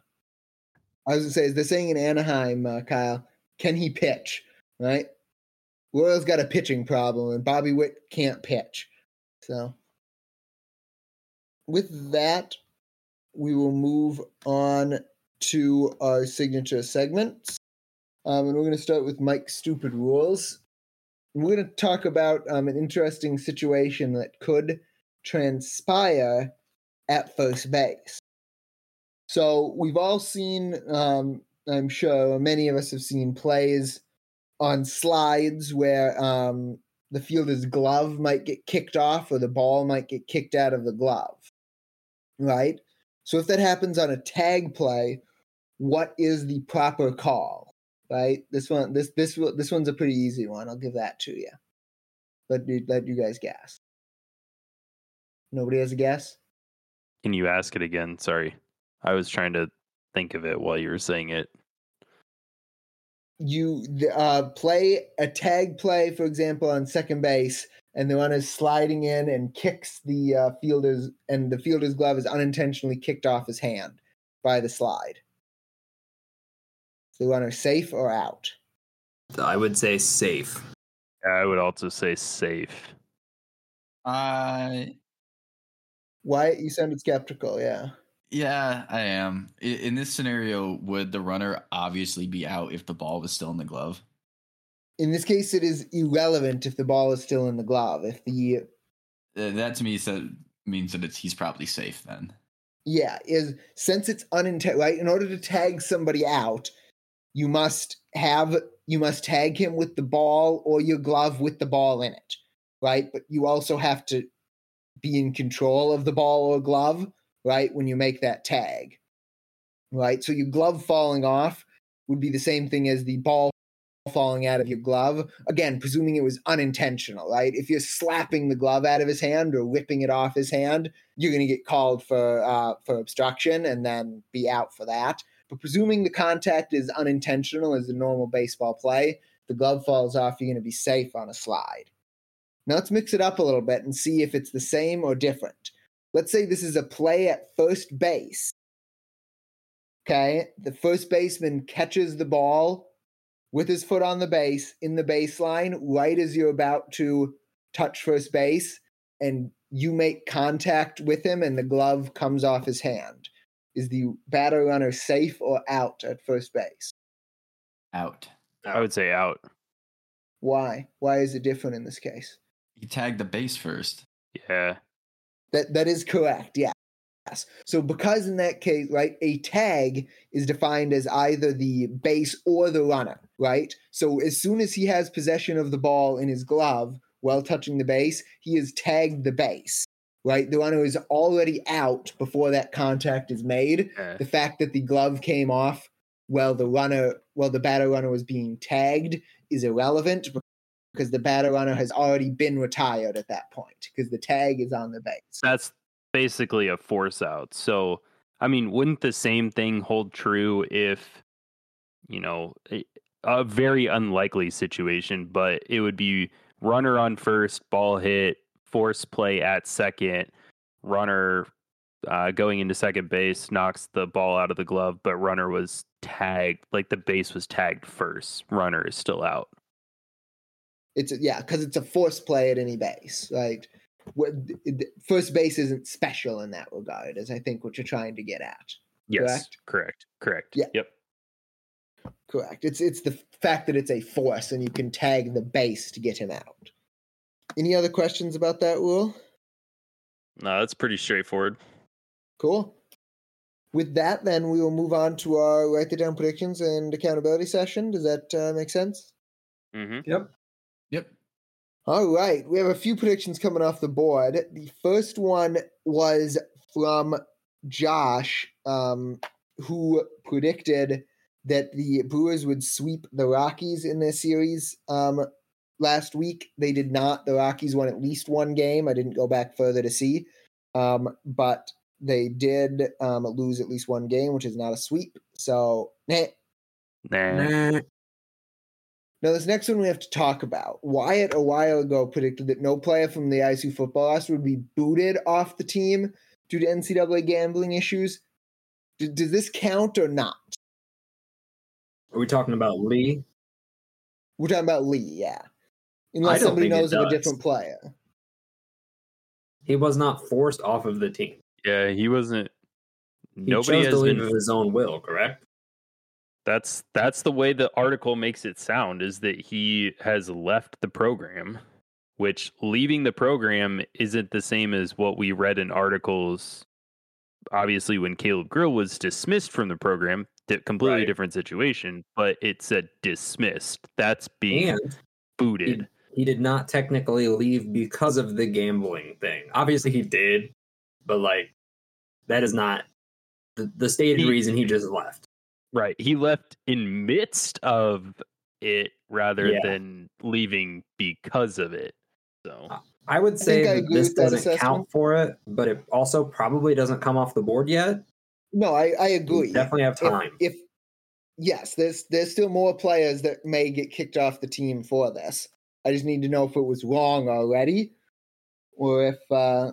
I was gonna say, is they're saying in Anaheim, uh, Kyle, can he pitch? Right. Royals got a pitching problem, and Bobby Witt can't pitch. So, with that, we will move on to our signature segments. Um, and we're going to start with Mike's Stupid Rules. We're going to talk about um, an interesting situation that could transpire at first base. So we've all seen, um, I'm sure many of us have seen plays on slides where um, the fielder's glove might get kicked off or the ball might get kicked out of the glove. Right? So if that happens on a tag play, what is the proper call? Right? This one, this this this one's a pretty easy one. I'll give that to you. Let let you guys guess. Nobody has a guess. Can you ask it again? Sorry, I was trying to think of it while you were saying it. You uh, play a tag play, for example, on second base, and the runner's sliding in and kicks the uh, fielder's, and the fielder's glove is unintentionally kicked off his hand by the slide. So the runner safe or out? I would say safe. I would also say safe. Uh, Why you sounded skeptical? Yeah. Yeah, I am. In this scenario, would the runner obviously be out if the ball was still in the glove? In this case, it is irrelevant if the ball is still in the glove. If the Uh, That to me said, means that it's, he's probably safe then. yeah is since it's unintentional, right? In order to tag somebody out, you must have you must tag him with the ball or your glove with the ball in it, right? But you also have to be in control of the ball or glove, right? When you make that tag, right? So your glove falling off would be the same thing as the ball falling out of your glove. Again, presuming it was unintentional, right? If you're slapping the glove out of his hand or whipping it off his hand, you're going to get called for uh, for obstruction and then be out for that. But presuming the contact is unintentional as a normal baseball play, the glove falls off, you're going to be safe on a slide. Now let's mix it up a little bit and see if it's the same or different. Let's say this is a play at first base. Okay, the first baseman catches the ball with his foot on the base in the baseline right as you're about to touch first base and you make contact with him and the glove comes off his hand. Is the batter runner safe or out at first base? Out. I would say out. Why? Why is it different in this case? He tagged the base first. Yeah. That that is correct. Yeah. Yes. So because in that case, right, a tag is defined as either the base or the runner, right? So as soon as he has possession of the ball in his glove while touching the base, he has tagged the base. Right? The runner is already out before that contact is made. yeah. The fact that the glove came off while the runner while the batter runner was being tagged is irrelevant because the batter runner has already been retired at that point because the tag is on the base. That's basically a force out. So, I mean, wouldn't the same thing hold true if, you know, a, a very unlikely situation, but it would be runner on first, ball hit, force play at second, runner uh, going into second base knocks the ball out of the glove, but runner was tagged, like the base was tagged first. Runner is still out. It's a, yeah, because it's a force play at any base, right? First base isn't special in that regard, is I think what you're trying to get at. Yes, Correct? correct, correct. Yeah. Yep. Correct. It's it's the fact that it's a force and you can tag the base to get him out. Any other questions about that rule? No, that's pretty straightforward. Cool. With that, then we will move on to our write the down predictions and accountability session. Does that uh, make sense? Mm-hmm. Yep. Yep. All right, we have a few predictions coming off the board. The first one was from Josh, um, who predicted that the Brewers would sweep the Rockies in this series um, last week. They did not. The Rockies won at least one game. I didn't go back further to see, um, but they did um, lose at least one game, which is not a sweep. So, Nah. Nah. Now, this next one we have to talk about. Wyatt a while ago predicted that no player from the ISU football roster would be booted off the team due to NCAA gambling issues. D- does this count or not? Are we talking about Lee? We're talking about Lee, yeah. unless somebody knows of a different player. He was not forced off of the team. Yeah, he wasn't. He Nobody chose has to leave been of his own will, correct? That's that's the way the article makes it sound is that he has left the program, which leaving the program isn't the same as what we read in articles. Obviously, when Caleb Grill was dismissed from the program, completely Right. different situation, but it said dismissed. That's being And booted. he did not technically leave because of the gambling thing. Obviously, he did, but like that is not the, the stated He- reason he just left. Right. He left in midst of it rather Yeah. than leaving because of it. So I would say I that agree this that doesn't assessment. count for it, but it also probably doesn't come off the board yet. No, I, I We agree. definitely have If- time. If, yes, there's there's still more players that may get kicked off the team for this. I just need to know if it was wrong already, or if uh,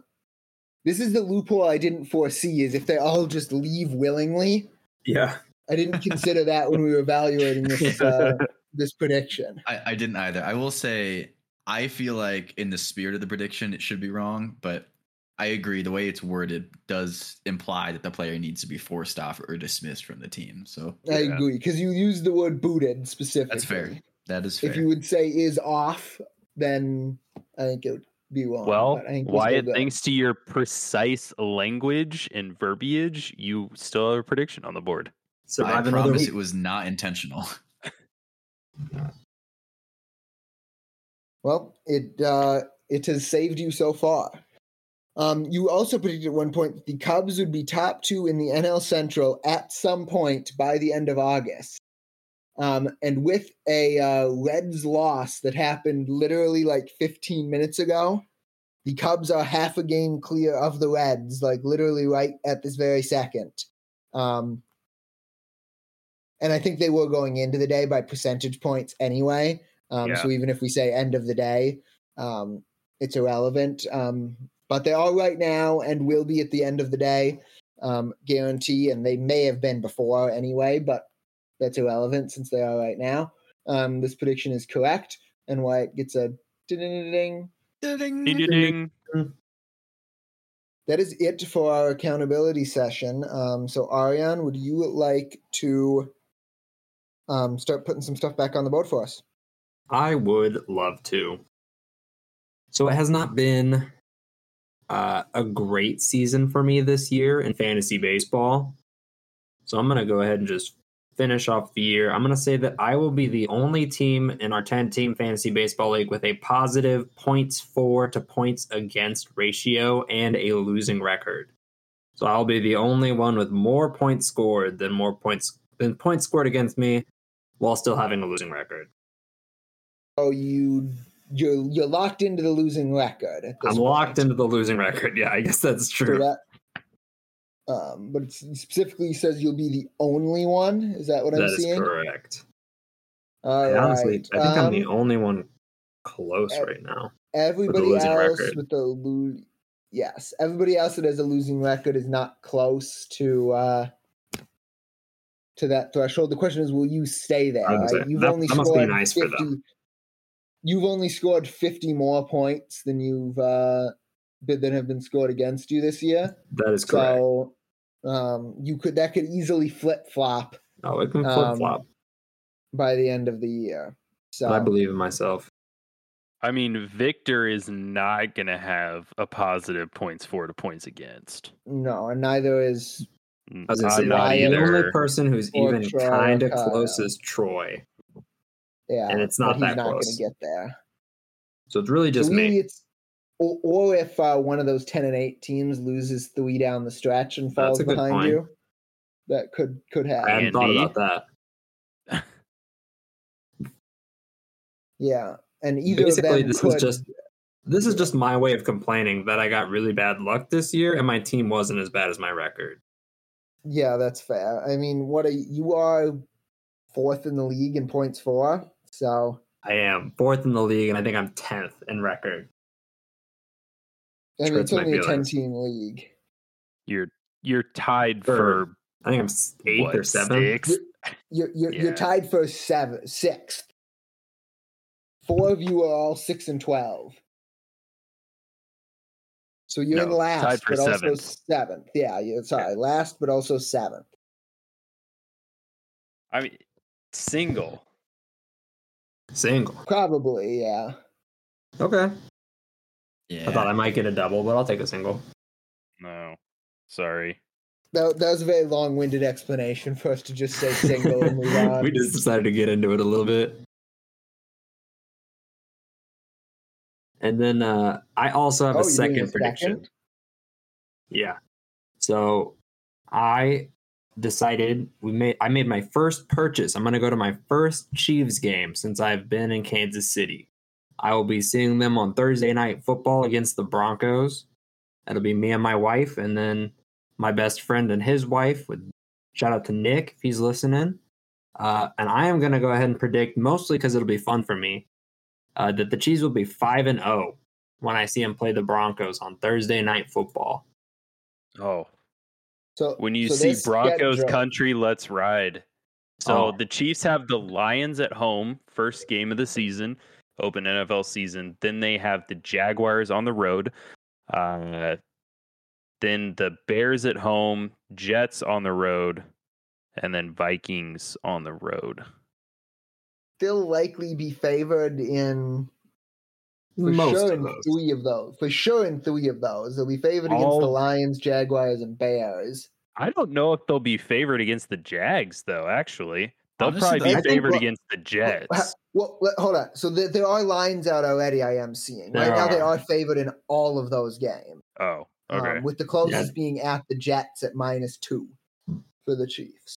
this is the loophole I didn't foresee. Is if they all just leave willingly. yeah. I didn't consider that when we were evaluating this uh, *laughs* this prediction. I, I didn't either. I will say I feel like in the spirit of the prediction it should be wrong, but I agree the way it's worded does imply that the player needs to be forced off or dismissed from the team. So I Yeah. agree because you used the word booted specifically. that's fair. That is fair. If you would say is off, then I think it would be wrong. Well, but I think we're Wyatt, thanks to your precise language and verbiage, you still have a prediction on the board. I Survive another promise week. it was not intentional. *laughs* Well, it uh, it has saved you so far. Um, you also predicted at one point that the Cubs would be top two in the NL Central at some point by the end of August. Um, and with a uh, Reds loss that happened literally like 15 minutes ago, the Cubs are half a game clear of the Reds, like literally right at this very second. Um, and I think they were going into the day by percentage points anyway. Um, Yeah. So even if we say end of the day, um, it's irrelevant. Um, but they are right now and will be at the end of the day, um, guarantee. And they may have been before anyway, but that's irrelevant since they are right now. Um, this prediction is correct, and Wyatt gets a ding. Ding, ding, ding. That is it for our accountability session. Um, so Ariane, would you like to um, start putting some stuff back on the board for us? I would love to. So it has not been uh, a great season for me this year in fantasy baseball. So I'm going to go ahead and just finish off the year. I'm going to say that I will be the only team in our 10 team fantasy baseball league with a positive points for to points against ratio and a losing record. So I'll be the only one with more points scored than more points than points scored against me while still having a losing record. Oh, you you're you're locked into the losing record. At this I'm locked into the losing record. *laughs* Yeah, I guess that's So true. that, um, but it specifically says you'll be the only one. Is that what That I'm is seeing? correct. All I honestly, right. I think I'm the Um, only one close eh, right now. Everybody else record. with the lo- yes, everybody else that has a losing record is not close to uh to that threshold. The question is, will you stay there? Right? like, You've that- only that must be scored nice for them. You've only scored fifty more points than you've uh been- than have been scored against you this year. That is correct. So um you could that could easily flip flop oh, it can flip um, flop. by the end of the year. So I believe in myself. I mean, Victor is not going to have a positive points for to points against. no, and neither is I I was gonna say not Ryan, the only person who's Or even kind of close is Troy. yeah, And it's but not he's that not close. going to get there. So it's really just so really, me. it's or, or if uh, one of those ten and eight teams loses three down the stretch and falls behind point. you, that could could happen. I happen. hadn't thought about that. *laughs* Yeah, and either Basically, of them this could, is just this is just my way of complaining that I got really bad luck this year, and my team wasn't as bad as my record. Yeah, that's fair. I mean, what are you are fourth in the league in points for, so I am fourth in the league, and I think I'm tenth in record. I mean, it's only a ten-team league. You're you're tied Third. for I think I'm eighth what, or seventh. sixth? You're you're, Yeah. you're tied for seven, sixth. four of you are all six and twelve. So you're in No, last, tied for but also seventh. seventh. Yeah, you're sorry, last, but also seventh. I mean, single. Single. Probably, yeah. Okay. Yeah. I thought I might get a double, but I'll take a single. No, sorry. That, that was a very long-winded explanation for us to just say single and move *laughs* on. we just decided to get into it a little bit. And then uh, I also have oh, a second a prediction. second? Yeah. So I decided we made I made my first purchase. I'm gonna go to my first Chiefs game since I've been in Kansas City. I will be seeing them on Thursday night football against the Broncos. It'll be me and my wife, and then my best friend and his wife. With shout out to Nick if he's listening. Uh, and I am gonna go ahead and predict, mostly because it'll be fun for me, uh, that the Chiefs will be five and zero when I see them play the Broncos on Thursday night football. Oh, So when you so see Broncos country, let's ride. So Oh. the Chiefs have the Lions at home, first game of the season, open NFL season. Then they have the Jaguars on the road. Uh, then the Bears at home, Jets on the road, and then Vikings on the road. Still likely be favored in for Most sure of in those. three of those. For sure in three of those. They'll be favored against the Lions, Jaguars, and Bears. I don't know if they'll be favored against the Jags, though. Actually, they'll Honestly, probably though, be I think favored what- against the Well, Jets. Well, let- hold on. So there, there are lines out already. I am seeing right There now. They are. are favored in all of those games. Oh, okay. Um, with the closest being at the Jets at minus two for the Chiefs.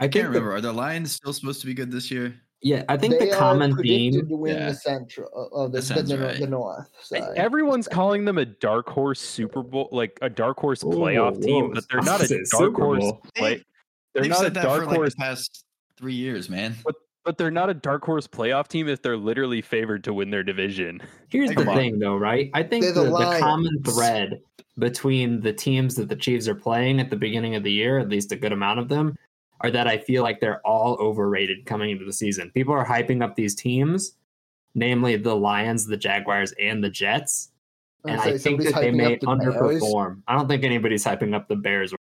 I I can't think the- remember. Are the Lions still supposed to be good this year? Yeah, I think they the are common predicted theme. to win Yeah. the Central, uh, oh, the, the, the, right. the North. Sorry. Everyone's calling them a dark horse Super Bowl, like a dark horse playoff Whoa, team, but they're not a dark horse play. They're They've not a said that dark for like horse, the past three years, man. but but they're not a dark horse playoff team if they're literally favored to win their division. Here's Come the on. thing, though, right? I think the, the the common thread between the teams that the Chiefs are playing at the beginning of the year, at least a good amount of them, are that I feel like they're all overrated coming into the season. People are hyping up these teams, namely the Lions, the Jaguars, and the Jets. And gonna I think that they may up the Bears. underperform. I don't think anybody's hyping up the Bears or,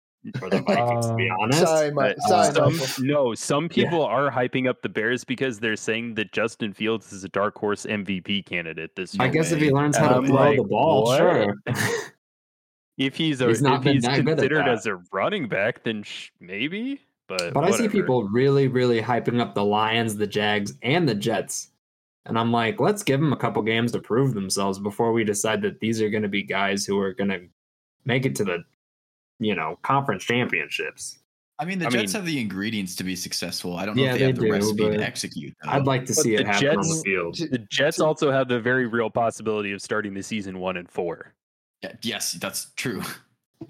or the Vikings, to be Uh, honest. Sorry, Mike. But Sorry, some, no, some Yeah. people are hyping up the Bears because they're saying that Justin Fields is a dark horse MVP candidate this year. I guess if he learns how And to throw like, the ball, what? sure. *laughs* *laughs* if he's a, He's not if he's that good at considered as a running back, then sh- maybe. But But I see people really, really hyping up the Lions, the Jags, and the Jets. And I'm like, let's give them a couple games to prove themselves before we decide that these are going to be guys who are going to make it to the, you know, conference championships. I mean, the I Jets mean- have the ingredients to be successful. I don't know Yeah, if they, have they the do, recipe but to execute. Though. I'd like to But see it happen on the Jets- field. The Jets also have the very real possibility of starting the season one and four. Yeah, yes, that's true. *laughs*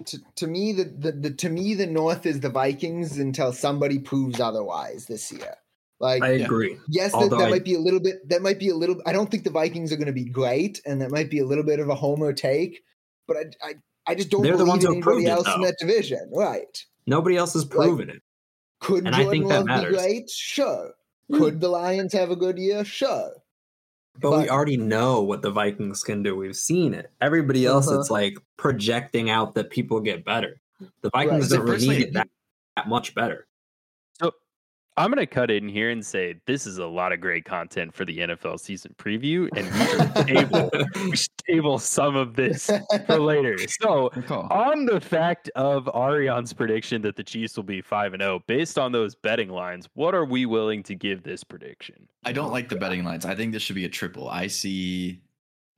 to, to me the, the, the to me the North is the Vikings until somebody proves otherwise this year. Like I agree. yes, that, that I- might be a little bit. That might be a little. I don't think the Vikings are going to be great, and that might be a little bit of a homer take. But I I, I just don't They're the believe ones in who proved anybody it, else in that division. Right? Nobody else has proven it. Could And I Jordan think that Love be matters. great? Sure. Hmm. Could the Lions have a good year? Sure. But, we already know what the Vikings can do. We've seen it. Everybody else, Uh-huh. it's like projecting out that people get better. The Vikings So don't really personally- need it that, that much better. So I'm gonna cut in here and say this is a lot of great content for the NFL season preview, and we should table *laughs* we should table some of this for later. *laughs* So on the fact of Ariane's prediction that the Chiefs will be five and zero, based on those betting lines, what are we willing to give this prediction? I don't like the betting lines. I think this should be a triple. I see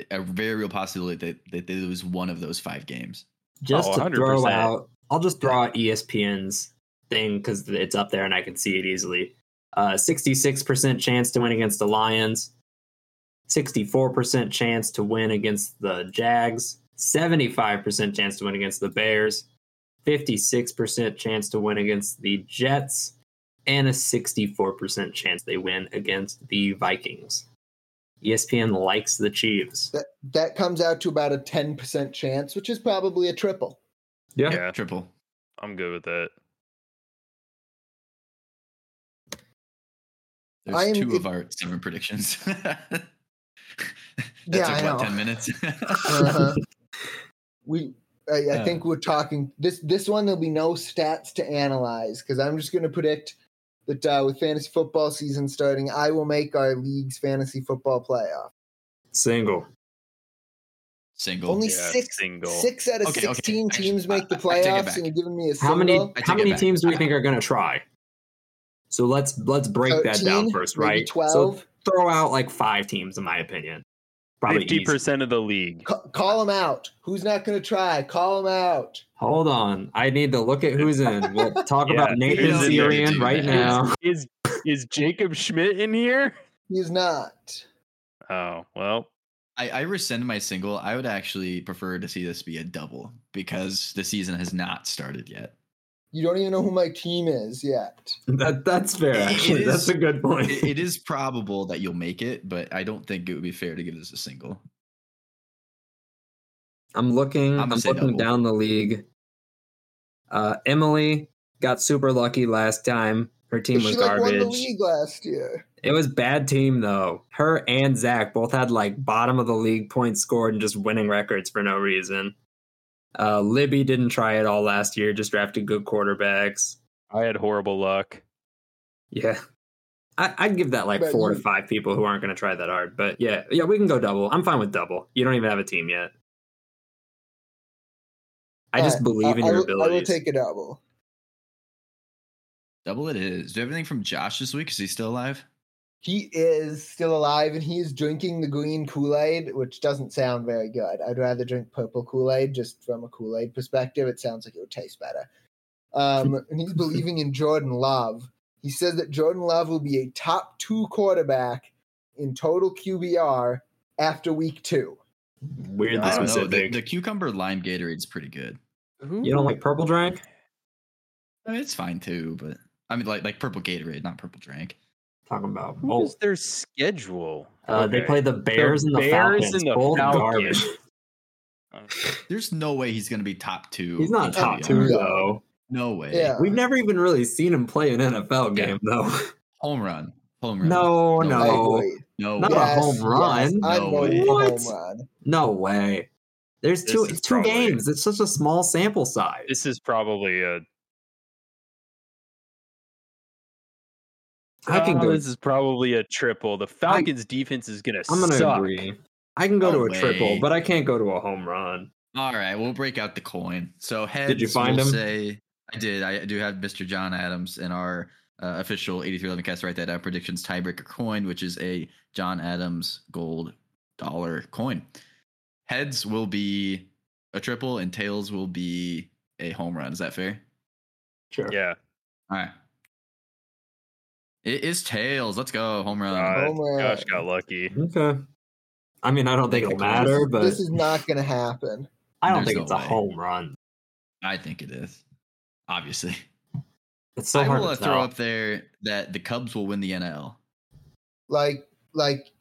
a very real possibility that, that they lose one of those five games. Oh, just Oh, to throw 100%. out i'll just throw out espn's thing because it's up there and i can see it easily uh, 66% chance to win against the lions 64% chance to win against the jags 75% chance to win against the bears 56% chance to win against the jets and a 64% chance they win against the vikings espn likes the chiefs That that comes out to about a ten percent chance, which is probably a triple. Yeah, Yeah. Triple. I'm good with that. There's I am- two it- of our seven predictions. *laughs* that Yeah, took I what know. ten minutes. Uh-huh. we I, I *laughs* Uh. think we're talking this this one there'll be no stats to analyze because i'm just going to predict that uh, with fantasy football season starting i will make our league's fantasy football playoff Single. Single. only Yeah, six single. six out of Okay, okay. 16 Actually, teams make the I- I take it playoffs and you're giving me a single. How many single? I take how many teams do we think are gonna try? So let's let's break that down first, right? 12 So throw out like five teams, in my opinion. Probably fifty percent of the league. Ca- call them out who's not going to try call them out Hold on, I need to look at who's in. We'll *laughs* talk Yeah, about Nathan you don't need to Syrian right that. now. *laughs* Is is Jacob Schmidt in here? he's not Oh well, I, I rescind my single. I would actually prefer to see this be a double because the season has not started yet. You don't even know who my team is yet *laughs* That that's fair. It- it Actually, that's a good point. It, it is probable that you'll make it, but I don't think it would be fair to give this a single. I'm looking. I'm I'm, looking double. down the league. Uh, Emily got super lucky last time. Her team was she was like won the garbage. league last year It was bad team though. Her and Zach both had like bottom of the league points scored and just winning records for no reason. Uh, Libby didn't try it all last year. Just drafted good quarterbacks. I had horrible luck. Yeah, I, I'd give that like But four you- to five people who aren't going to try that hard. But yeah, yeah, we can go double. I'm fine with double. You don't even have a team yet. I just Alright, believe in I- your I abilities. I will take a double. Double it is. Do you have anything from Josh this week? Is he still alive? He is still alive and he is drinking the green Kool Aid, which doesn't sound very good. I'd rather drink purple Kool Aid just from a Kool Aid perspective. It sounds like it would taste better. Um, *laughs* and he's believing in Jordan Love. He says that Jordan Love will be a top two quarterback in total QBR after week two. Weirdly I don't know. The, specific. the cucumber lime Gatorade's pretty good. you don't like purple drink? I mean, it's fine too, but I mean, like like purple Gatorade, not purple drink. Talking about Who both. their schedule? Uh, They play the Bears and the Bears Falcons. and the Falcons. *laughs* garbage. There's no way he's going to be top two. He's not top QBR. two though. No way. Yeah. We've never even really seen him play an NFL Yeah. game though. *laughs* Home run. Home run. No, No no, agree. No. Not way. a home run. I'm No way. What? home run. no way. There's This two. two probably- games. It's such a small sample size. This is probably a. I can go. This is probably a triple. The Falcons' defense is gonna I'm gonna suck. agree. I can go No to a triple, but I can't go to a home run. All right, we'll break out the coin. So heads. you find we'll him? Say I did. I do have Mr. John Adams in our uh, official 8311 cast. Write that out. Predictions tiebreaker coin, which is a John Adams gold dollar coin. Heads will be a triple, and tails will be a home run. Is that fair? Sure. Yeah. All right. It is tails. Let's go home run. Uh, Home run. Josh got lucky. Okay. I mean, I don't think Make it'll a call. matter, but this is not going to happen. I don't There's think no it's a way. home run. I think it is. Obviously, *laughs* It's so I hard will to uh, throw tell. up there that the Cubs will win the NL. Like, like,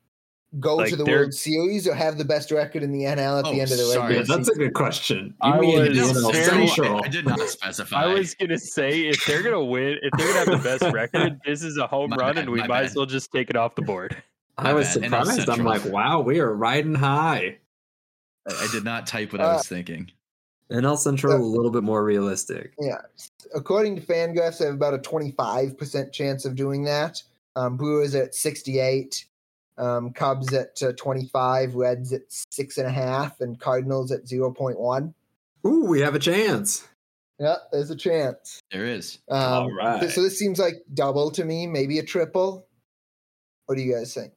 go Like, to the World Series or have the best record in the NL at Oh, the end of the sorry. regular Yeah, that's a good question. I mean was the NL very- Central? I, I did not *laughs* specify. I was gonna say if they're gonna win, if they're gonna have the best *laughs* record, this is a home My run, bad, and we might bad. as well just take it off the board. I was bad, surprised. I'm like, wow, we are riding high. I I did not type what I Uh, was thinking. NL Central a little bit more realistic. Yeah. According to Fangraphs, they have about a 25% chance of doing that. Um, Brewers at 68, um, Cubs at uh, 25, Reds at 6.5, and Cardinals at 0.1. Ooh, we have a chance. Yeah, there's a chance. There is. Um, All right. So this seems like double to me, maybe a triple. What do you guys think?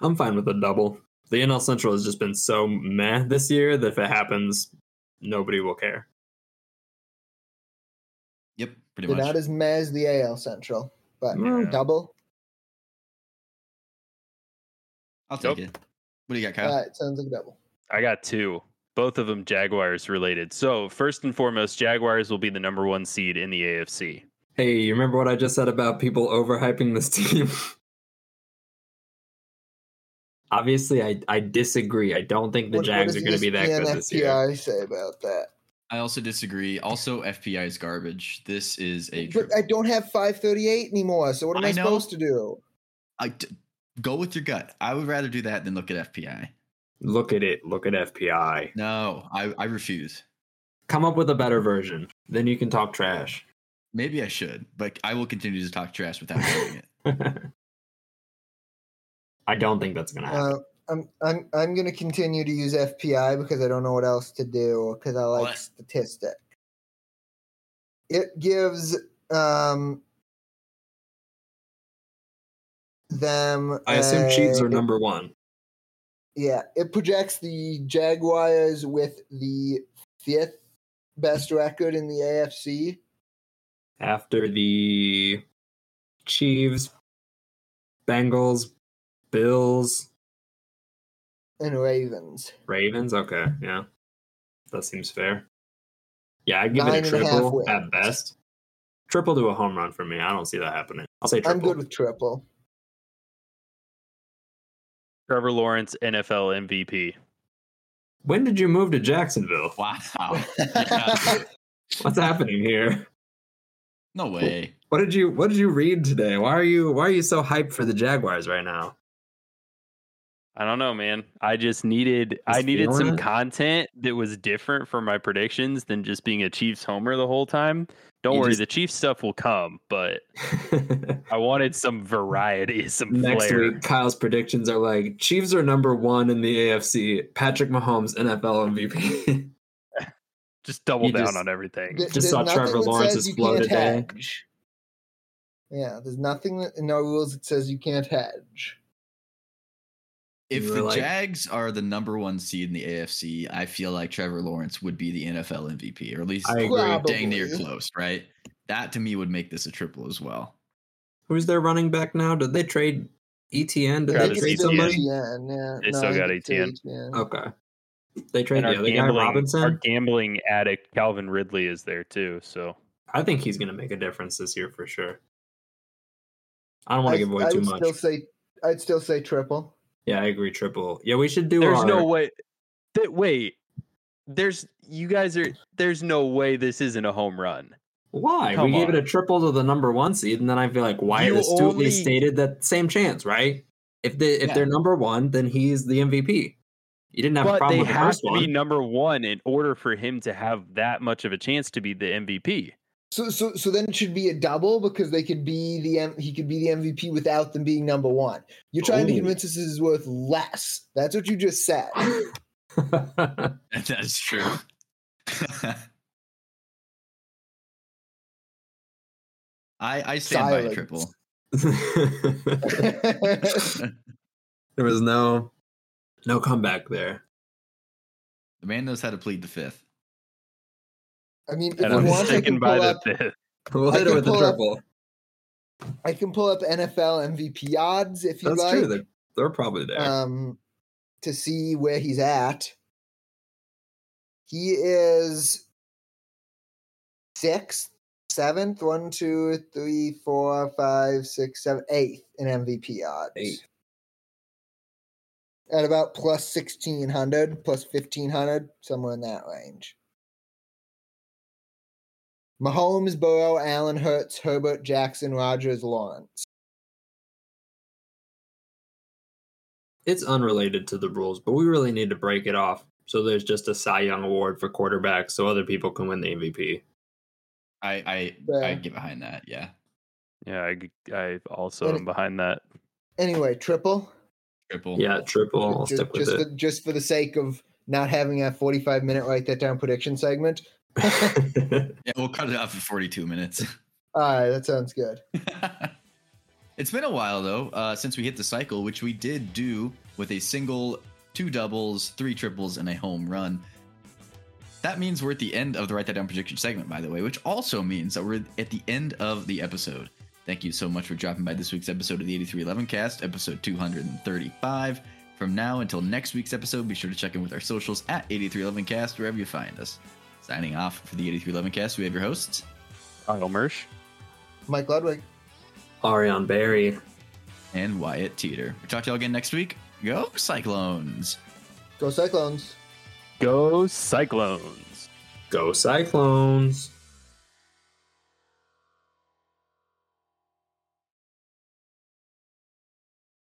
I'm fine with a double. The NL Central has just been so meh this year that if it happens, nobody will care. Yep, pretty They're much. not as meh as the AL Central, but Yeah. double. I'll take Nope. it. What do you got, All Kyle? right, sounds like a double. I got two, both of them Jaguars related. So first and foremost, Jaguars will be the number one seed in the AFC. Hey, you remember what I just said about people overhyping this *laughs* team? Obviously, I, I disagree. I don't think the What- what Jags does are going to be that ESPN good this year. FPI say about that? I also disagree. Also, FPI is garbage. This is a. But triple. I don't have 538 anymore, so what am I, I supposed to do? I d- Go with your gut. I would rather do that than look at FPI. Look at it. Look at FPI. No, I, I refuse. Come up with a better version. Then you can talk trash. Maybe I should, but I will continue to talk trash without *laughs* doing it. I don't think that's gonna happen. Uh, I'm I'm I'm gonna continue to use FPI because I don't know what else to do because I like What? statistic. It gives um them. I assume Chiefs are number one. Yeah, it projects the Jaguars with the fifth best record in the AFC. After the Chiefs, Bengals, Bills, and Ravens. Ravens. Okay, yeah, that seems fair. Yeah, I'd give Nine it a and a triple at best. Triple to a home run for me. I don't see that happening. I'll say triple. I'm good with triple. Trevor Lawrence, NFL MVP. when did you move to Jacksonville? Wow. *laughs* Yeah. What's happening here? No way. What did you What did you read today? Why are you Why are you so hyped for the Jaguars right now? I don't know, man. I just needed I needed some it? content that was different for my predictions than just being a Chiefs homer the whole time. Don't You worry, just- the Chiefs stuff will come, but *laughs* I wanted some variety, *laughs* some Next flair. week, Kyle's predictions are like Chiefs are number one in the AFC. Patrick Mahomes NFL MVP. *laughs* Just double You down just- on everything. Th- Just saw Trevor Lawrence's says you flow today. hedge. Yeah, there's nothing that, no rules that says you can't hedge. If the like- Jags are the number one seed in the AFC, I feel like Trevor Lawrence would be the NFL MVP, or at least I agree. dang near close, right? That to me would make this a triple as well. Who's their running back now? Did they trade Etienne? Did Travis they trade Etienne. somebody? Etienne, yeah. They still got Etienne. did say Etienne. Etienne. Okay. They And traded our the other guy, gambling, our gambling addict Calvin Ridley is there too. So I think he's going to make a difference this year for sure. I don't want to give away I too would much. still say I'd still say triple. Yeah, I agree. Triple. Yeah, we should do. there's our- no way. That wait, there's you guys are. There's no way this isn't a home run. Why? Come we gave it a triple to the number one seed, and then I feel like Wyatt You astutely only- stated that same chance, right? If they if Yeah. they're number one, then he's the MVP. You didn't have a But problem they with the have to one. be number one in order for him to have that much of a chance to be the MVP. So so so then it should be a double because they could be the M- he could be the MVP without them being number one. You're trying to oh. convince us this is worth less. That's what you just said. *laughs* That's true. *laughs* I I stand by a triple. *laughs* there was no no comeback there. The man knows how to plead the fifth. I mean, if And you I'm want, I sticking can by pull the up. *laughs* fifth. We'll hit it can with the pull up- triple. I can pull up NFL MVP odds if you That's like. true. They're, they're probably there. um, to see where he's at. He is sixth, seventh, one, two, three, four, five, six, seven, eighth in MVP odds. Eighth. At about plus 1600, plus 1500, somewhere in that range. Mahomes, Burrow, Allen, Hurts, Herbert, Jackson, Rodgers, Lawrence. it's unrelated to the rules, but we really need to break it off. So there's just a Cy Young award for quarterbacks, so other people can win the MVP. I I I get behind that. Yeah. Yeah, I I also And- am behind that. Anyway, triple. Triple. Yeah, triple. I'll just, stick with just it. For, just for the sake of not having a 45 minute write that down prediction segment. *laughs* Yeah, we'll cut it off at 42 minutes. *laughs* All right, that sounds good. *laughs* it's been a while though uh, since we hit the cycle, which we did do with a single, two doubles, three triples, and a home run. That means we're at the end of the Write That Down prediction segment, by the way, which also means that we're at the end of the episode. Thank you so much for dropping by this week's episode of the 8311 cast, episode 235. From now until next week's episode, be sure to check in with our socials at 8311cast, wherever you find us. Signing off for the 8311 cast, we have your hosts. Kyle Mersch. Mike Ludwig. Ariane Barry. and Wyatt Teeter. We'll talk to y'all again next week. Go Cyclones! Go Cyclones. Go Cyclones. Go Cyclones.